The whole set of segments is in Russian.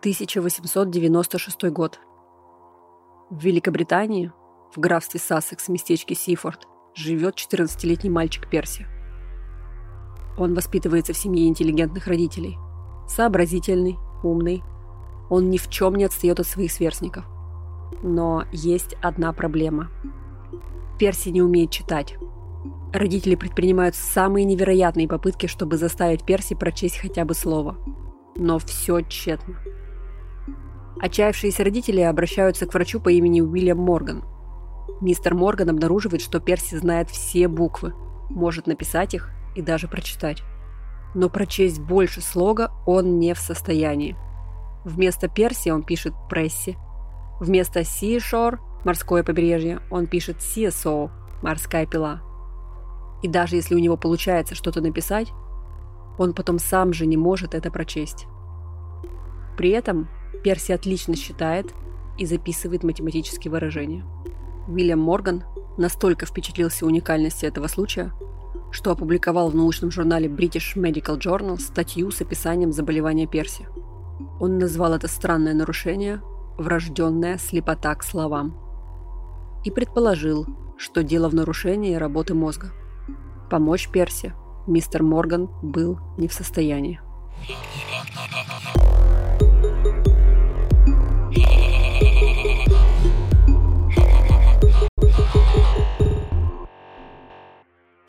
1896 год. В Великобритании, в графстве Сассекс, местечке Сифорд, живет 14-летний мальчик Перси. Он воспитывается в семье интеллигентных родителей. Сообразительный, умный. Он ни в чем не отстает от своих сверстников. Но есть одна проблема. Перси не умеет читать. Родители предпринимают самые невероятные попытки, чтобы заставить Перси прочесть хотя бы слово. Но все тщетно. Отчаявшиеся родители обращаются к врачу по имени Уильям Морган. Мистер Морган обнаруживает, что Перси знает все буквы, может написать их и даже прочитать. Но прочесть больше слога он не в состоянии. Вместо Перси он пишет Пресси. Вместо Seashore – морское побережье, он пишет CSO – морская пила. И даже если у него получается что-то написать, он потом сам же не может это прочесть. При этом Перси отлично считает и записывает математические выражения. Уильям Морган настолько впечатлился уникальностью этого случая, что опубликовал в научном журнале British Medical Journal статью с описанием заболевания Перси. Он назвал это странное нарушение «врожденная слепота к словам» и предположил, что дело в нарушении работы мозга. Помочь Перси мистер Морган был не в состоянии.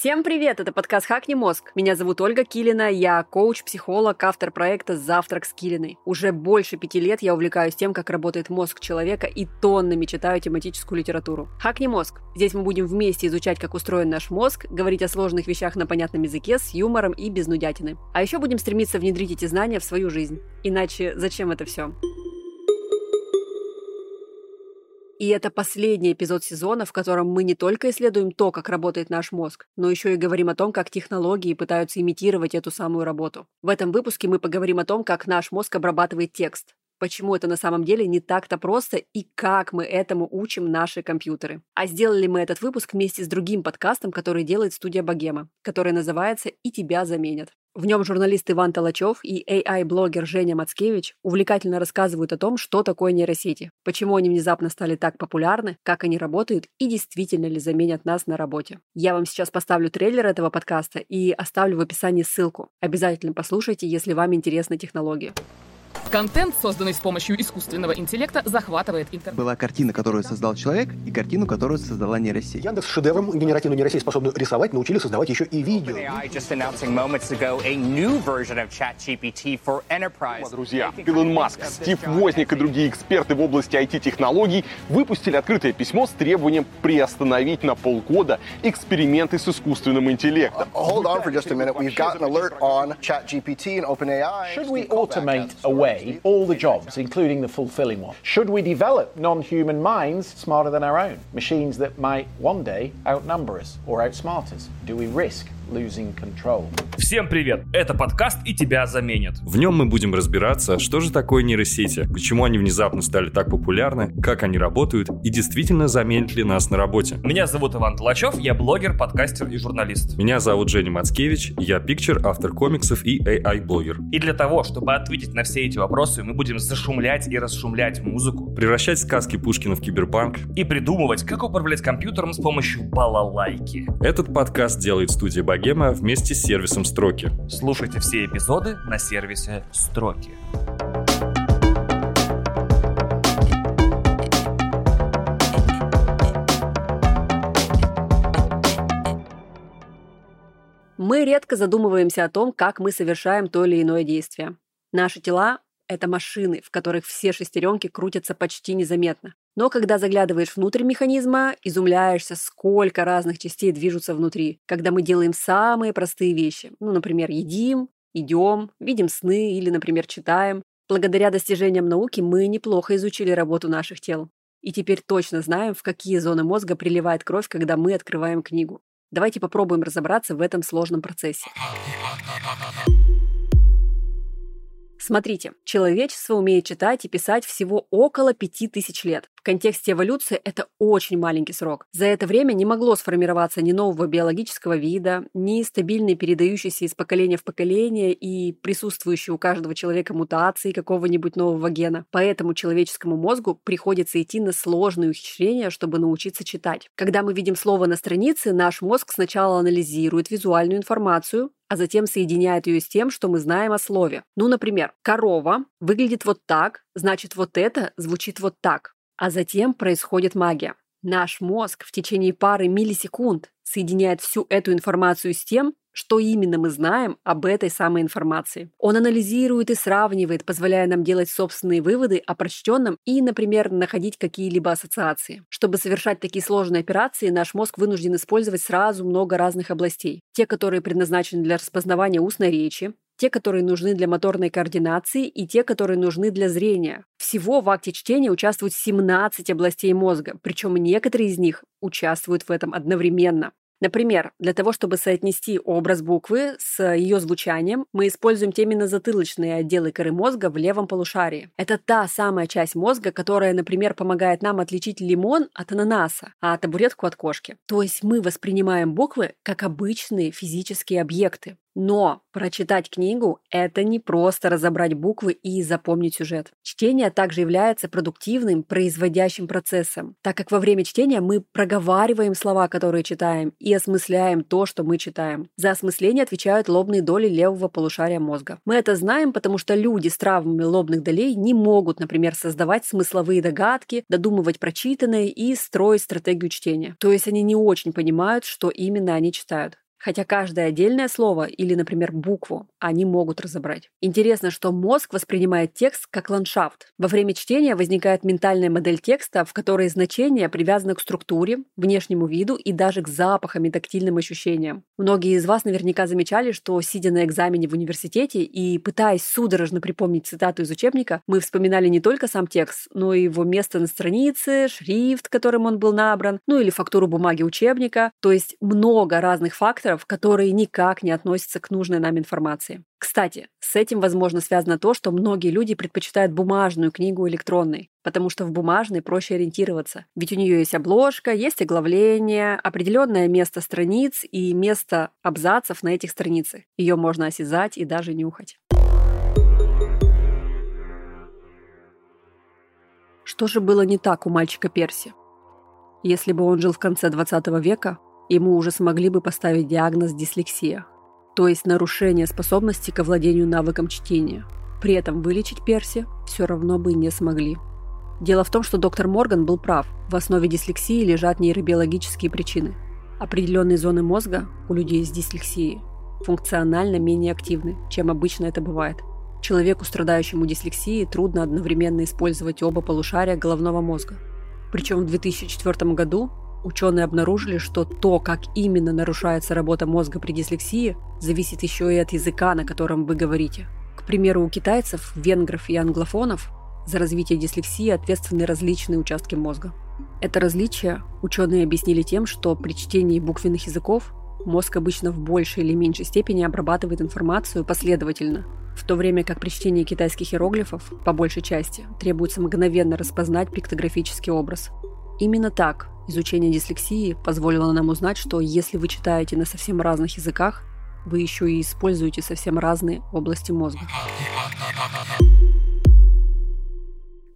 Всем привет! Это подкаст «Хакни мозг». Меня зовут Ольга Килина, я коуч-психолог, автор проекта «Завтрак с Килиной». Уже больше пяти лет я увлекаюсь тем, как работает мозг человека и тоннами читаю тематическую литературу. «Хакни мозг». Здесь мы будем вместе изучать, как устроен наш мозг, говорить о сложных вещах на понятном языке, с юмором и без нудятины. А еще будем стремиться внедрить эти знания в свою жизнь. Иначе зачем это все? И это последний эпизод сезона, в котором мы не только исследуем то, как работает наш мозг, но еще и говорим о том, как технологии пытаются имитировать эту самую работу. В этом выпуске мы поговорим о том, как наш мозг обрабатывает текст, почему это на самом деле не так-то просто и как мы этому учим наши компьютеры. А сделали мы этот выпуск вместе с другим подкастом, который делает студия Богема, который называется «И тебя заменят». В нем журналист Иван Толачев и AI-блогер Женя Мацкевич увлекательно рассказывают о том, что такое нейросети, почему они внезапно стали так популярны, как они работают и действительно ли заменят нас на работе. Я вам сейчас поставлю трейлер этого подкаста и оставлю в описании ссылку. Обязательно послушайте, если вам интересна технология. Контент, созданный с помощью искусственного интеллекта, захватывает интернет. Была картина, которую создал человек, и картину, которую создала нейросеть. Яндекс шедевром генеративную нейросеть, способную рисовать, научили создавать еще и видео. Друзья, Илон Маск, Стив Возник и другие эксперты в области IT-технологий выпустили открытое письмо с требованием приостановить на полгода эксперименты с искусственным интеллектом. Hold on for just a minute. We've got an alert on ChatGPT and OpenAI. Should we automate away all the jobs, including the fulfilling one? Should we develop non human minds smarter than our own? Machines that might one day outnumber us or outsmart us? Do we risk? Всем привет! Это подкаст «И тебя заменят». В нем мы будем разбираться, что же такое нейросети, почему они внезапно стали так популярны, как они работают и действительно заменят ли нас на работе. Меня зовут Иван Толачев, я блогер, подкастер и журналист. Меня зовут Женя Мацкевич, я пикчер, автор комиксов и AI-блогер. И для того, чтобы ответить на все эти вопросы, мы будем зашумлять и расшумлять музыку, Превращать сказки Пушкина в киберпанк. и придумывать, как управлять компьютером с помощью балалайки. Этот подкаст делает студия Богема вместе с сервисом Строки. Слушайте все эпизоды на сервисе Строки. Мы редко задумываемся о том, как мы совершаем то или иное действие. Наши тела – это машины, в которых все шестеренки крутятся почти незаметно. Но когда заглядываешь внутрь механизма, изумляешься, сколько разных частей движутся внутри, когда мы делаем самые простые вещи. Ну, например, едим, идем, видим сны или, например, читаем. Благодаря достижениям науки мы неплохо изучили работу наших тел. И теперь точно знаем, в какие зоны мозга приливает кровь, когда мы открываем книгу. Давайте попробуем разобраться в этом сложном процессе. Смотрите, человечество умеет читать и писать всего около 5000 лет. В контексте эволюции это очень маленький срок. За это время не могло сформироваться ни нового биологического вида, ни стабильной передающейся из поколения в поколение и присутствующей у каждого человека мутации какого-нибудь нового гена. Поэтому человеческому мозгу приходится идти на сложные ухищрения, чтобы научиться читать. Когда мы видим слово на странице, наш мозг сначала анализирует визуальную информацию, а затем соединяет ее с тем, что мы знаем о слове. Ну, например, корова выглядит вот так, значит вот это звучит вот так. А затем происходит магия. Наш мозг в течение пары миллисекунд соединяет всю эту информацию с тем, что именно мы знаем об этой самой информации. Он анализирует и сравнивает, позволяя нам делать собственные выводы о прочтенном и, например, находить какие-либо ассоциации. Чтобы совершать такие сложные операции, наш мозг вынужден использовать сразу много разных областей. Те, которые предназначены для распознавания устной речи, те, которые нужны для моторной координации и те, которые нужны для зрения. Всего в акте чтения участвуют 17 областей мозга, причем некоторые из них участвуют в этом одновременно. Например, для того, чтобы соотнести образ буквы с ее звучанием, мы используем теменно-затылочные отделы коры мозга в левом полушарии. Это та самая часть мозга, которая, например, помогает нам отличить лимон от ананаса, а табуретку от кошки. То есть мы воспринимаем буквы как обычные физические объекты. Но прочитать книгу – это не просто разобрать буквы и запомнить сюжет. Чтение также является продуктивным, производящим процессом, так как во время чтения мы проговариваем слова, которые читаем, и осмысляем то, что мы читаем. За осмысление отвечают лобные доли левого полушария мозга. Мы это знаем, потому что люди с травмами лобных долей не могут, например, создавать смысловые догадки, додумывать прочитанное и строить стратегию чтения. То есть они не очень понимают, что именно они читают хотя каждое отдельное слово или, например, букву они могут разобрать. Интересно, что мозг воспринимает текст как ландшафт. Во время чтения возникает ментальная модель текста, в которой значение привязано к структуре, внешнему виду и даже к запахам и тактильным ощущениям. Многие из вас наверняка замечали, что, сидя на экзамене в университете и пытаясь судорожно припомнить цитату из учебника, мы вспоминали не только сам текст, но и его место на странице, шрифт, которым он был набран, ну или фактуру бумаги учебника, то есть много разных факторов, факторов, которые никак не относятся к нужной нам информации. Кстати, с этим, возможно, связано то, что многие люди предпочитают бумажную книгу электронной, потому что в бумажной проще ориентироваться. Ведь у нее есть обложка, есть оглавление, определенное место страниц и место абзацев на этих страницах. Ее можно осязать и даже нюхать. Что же было не так у мальчика Перси? Если бы он жил в конце 20 века, ему уже смогли бы поставить диагноз дислексия, то есть нарушение способности к овладению навыком чтения. При этом вылечить Перси все равно бы не смогли. Дело в том, что доктор Морган был прав. В основе дислексии лежат нейробиологические причины. Определенные зоны мозга у людей с дислексией функционально менее активны, чем обычно это бывает. Человеку, страдающему дислексией, трудно одновременно использовать оба полушария головного мозга. Причем в 2004 году Ученые обнаружили, что то, как именно нарушается работа мозга при дислексии, зависит еще и от языка, на котором вы говорите. К примеру, у китайцев, венгров и англофонов за развитие дислексии ответственны различные участки мозга. Это различие ученые объяснили тем, что при чтении буквенных языков мозг обычно в большей или меньшей степени обрабатывает информацию последовательно, в то время как при чтении китайских иероглифов, по большей части, требуется мгновенно распознать пиктографический образ. Именно так Изучение дислексии позволило нам узнать, что если вы читаете на совсем разных языках, вы еще и используете совсем разные области мозга.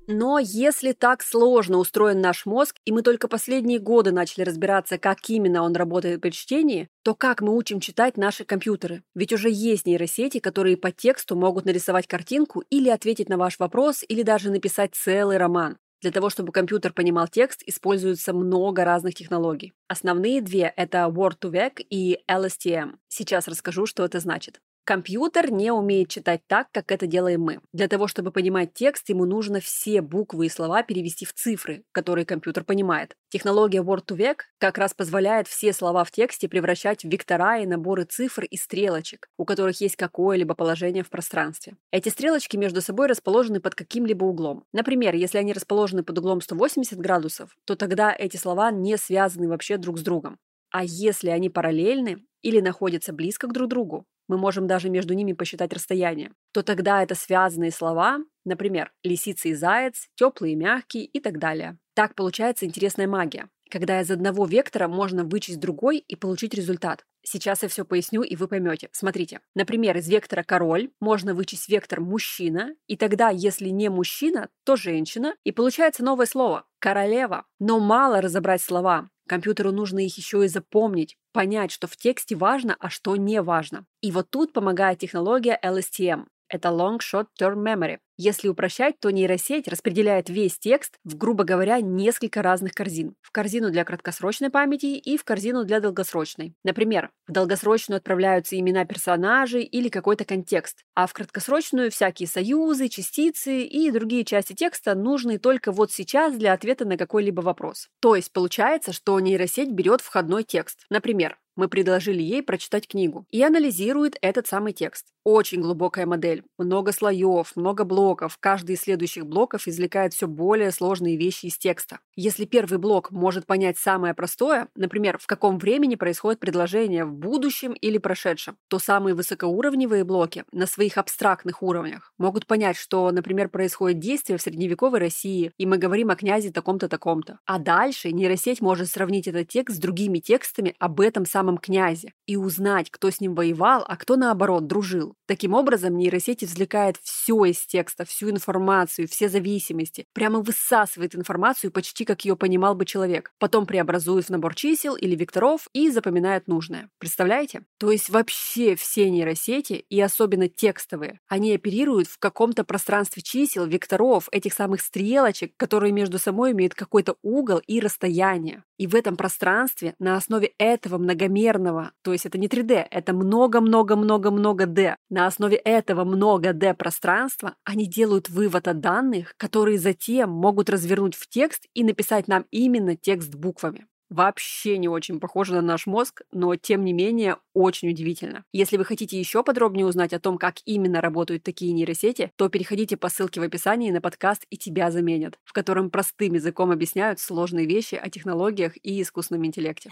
Но если так сложно устроен наш мозг, и мы только последние годы начали разбираться, как именно он работает при чтении, то как мы учим читать наши компьютеры? Ведь уже есть нейросети, которые по тексту могут нарисовать картинку или ответить на ваш вопрос, или даже написать целый роман. Для того, чтобы компьютер понимал текст, используется много разных технологий. Основные две – это Word2Vec и LSTM. Сейчас расскажу, что это значит. Компьютер не умеет читать так, как это делаем мы. Для того, чтобы понимать текст, ему нужно все буквы и слова перевести в цифры, которые компьютер понимает. Технология Word2Vec как раз позволяет все слова в тексте превращать в вектора и наборы цифр и стрелочек, у которых есть какое-либо положение в пространстве. Эти стрелочки между собой расположены под каким-либо углом. Например, если они расположены под углом 180 градусов, то тогда эти слова не связаны вообще друг с другом. А если они параллельны или находятся близко к друг другу, мы можем даже между ними посчитать расстояние, то тогда это связанные слова, например, лисица и заяц, теплый и мягкий и так далее. Так получается интересная магия, когда из одного вектора можно вычесть другой и получить результат. Сейчас я все поясню, и вы поймете. Смотрите, например, из вектора король можно вычесть вектор мужчина, и тогда, если не мужчина, то женщина, и получается новое слово – королева. Но мало разобрать слова. Компьютеру нужно их еще и запомнить, понять, что в тексте важно, а что не важно. И вот тут помогает технология LSTM. Это Long Short Term Memory. Если упрощать, то нейросеть распределяет весь текст в, грубо говоря, несколько разных корзин. В корзину для краткосрочной памяти и в корзину для долгосрочной. Например, в долгосрочную отправляются имена персонажей или какой-то контекст, а в краткосрочную всякие союзы, частицы и другие части текста, нужные только вот сейчас для ответа на какой-либо вопрос. То есть получается, что нейросеть берет входной текст. Например, мы предложили ей прочитать книгу и анализирует этот самый текст. Очень глубокая модель, много слоев, много блоков. Каждый из следующих блоков извлекает все более сложные вещи из текста. Если первый блок может понять самое простое, например, в каком времени происходит предложение, в будущем или прошедшем, то самые высокоуровневые блоки на своих абстрактных уровнях могут понять, что, например, происходит действие в средневековой России, и мы говорим о князе таком-то таком-то. А дальше нейросеть может сравнить этот текст с другими текстами об этом самом князе и узнать, кто с ним воевал, а кто, наоборот, дружил. Таким образом, нейросеть извлекает все из текста, всю информацию, все зависимости, прямо высасывает информацию почти как ее понимал бы человек, потом преобразует в набор чисел или векторов и запоминает нужное. Представляете? То есть вообще все нейросети, и особенно текстовые, они оперируют в каком-то пространстве чисел, векторов, этих самых стрелочек, которые между собой имеют какой-то угол и расстояние. И в этом пространстве на основе этого многомерного, то есть это не 3D, это много-много-много-много D, на основе этого много D пространства они делают вывод о данных, которые затем могут развернуть в текст и написать нам именно текст буквами вообще не очень похоже на наш мозг, но тем не менее очень удивительно. Если вы хотите еще подробнее узнать о том, как именно работают такие нейросети, то переходите по ссылке в описании на подкаст «И тебя заменят», в котором простым языком объясняют сложные вещи о технологиях и искусственном интеллекте.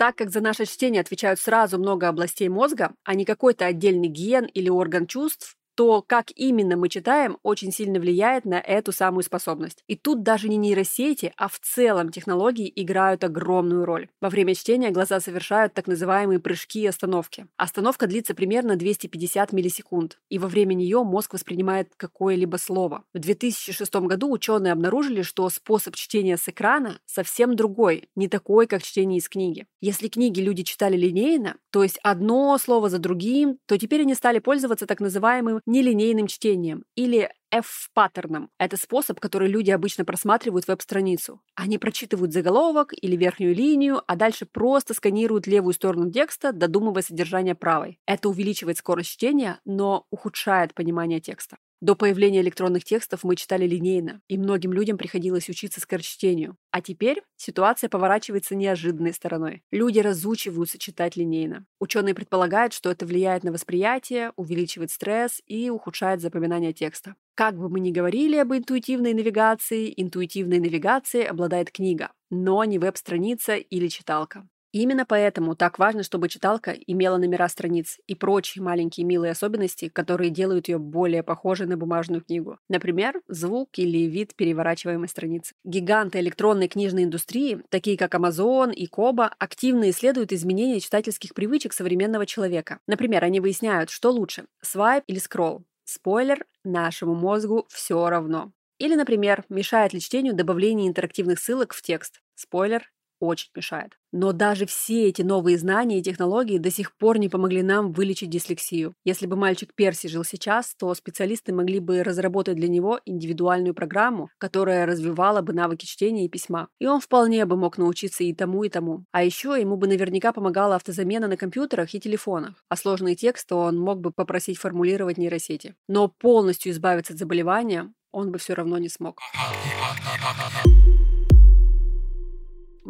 Так как за наше чтение отвечают сразу много областей мозга, а не какой-то отдельный ген или орган чувств, то, как именно мы читаем, очень сильно влияет на эту самую способность. И тут даже не нейросети, а в целом технологии играют огромную роль. Во время чтения глаза совершают так называемые прыжки и остановки. Остановка длится примерно 250 миллисекунд, и во время нее мозг воспринимает какое-либо слово. В 2006 году ученые обнаружили, что способ чтения с экрана совсем другой, не такой, как чтение из книги. Если книги люди читали линейно, то есть одно слово за другим, то теперь они стали пользоваться так называемым нелинейным чтением или F-паттерном. Это способ, который люди обычно просматривают веб-страницу. Они прочитывают заголовок или верхнюю линию, а дальше просто сканируют левую сторону текста, додумывая содержание правой. Это увеличивает скорость чтения, но ухудшает понимание текста. До появления электронных текстов мы читали линейно, и многим людям приходилось учиться скорочтению. А теперь ситуация поворачивается неожиданной стороной. Люди разучиваются читать линейно. Ученые предполагают, что это влияет на восприятие, увеличивает стресс и ухудшает запоминание текста. Как бы мы ни говорили об интуитивной навигации, интуитивной навигацией обладает книга, но не веб-страница или читалка. Именно поэтому так важно, чтобы читалка имела номера страниц и прочие маленькие милые особенности, которые делают ее более похожей на бумажную книгу. Например, звук или вид переворачиваемой страницы. Гиганты электронной книжной индустрии, такие как Amazon и Kobo, активно исследуют изменения читательских привычек современного человека. Например, они выясняют, что лучше – свайп или скролл. Спойлер – нашему мозгу все равно. Или, например, мешает ли чтению добавление интерактивных ссылок в текст. Спойлер очень мешает. Но даже все эти новые знания и технологии до сих пор не помогли нам вылечить дислексию. Если бы мальчик Перси жил сейчас, то специалисты могли бы разработать для него индивидуальную программу, которая развивала бы навыки чтения и письма. И он вполне бы мог научиться и тому, и тому. А еще ему бы наверняка помогала автозамена на компьютерах и телефонах. А сложные тексты он мог бы попросить формулировать нейросети. Но полностью избавиться от заболевания он бы все равно не смог.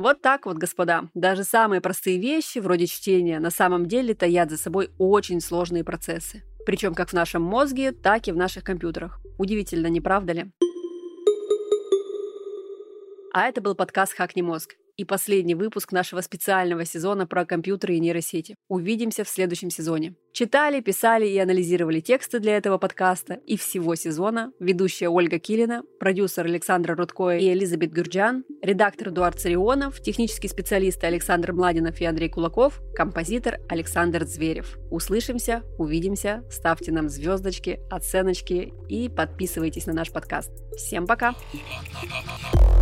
Вот так вот, господа. Даже самые простые вещи, вроде чтения, на самом деле таят за собой очень сложные процессы. Причем как в нашем мозге, так и в наших компьютерах. Удивительно, не правда ли? А это был подкаст «Хакни мозг». И последний выпуск нашего специального сезона про компьютеры и нейросети. Увидимся в следующем сезоне. Читали, писали и анализировали тексты для этого подкаста и всего сезона ведущая Ольга Килина, продюсер Александра Рудко и Элизабет Гюрджан, редактор Эдуард Царионов, технический специалист Александр Младинов и Андрей Кулаков, композитор Александр Зверев. Услышимся, увидимся, ставьте нам звездочки, оценочки и подписывайтесь на наш подкаст. Всем пока! Пока.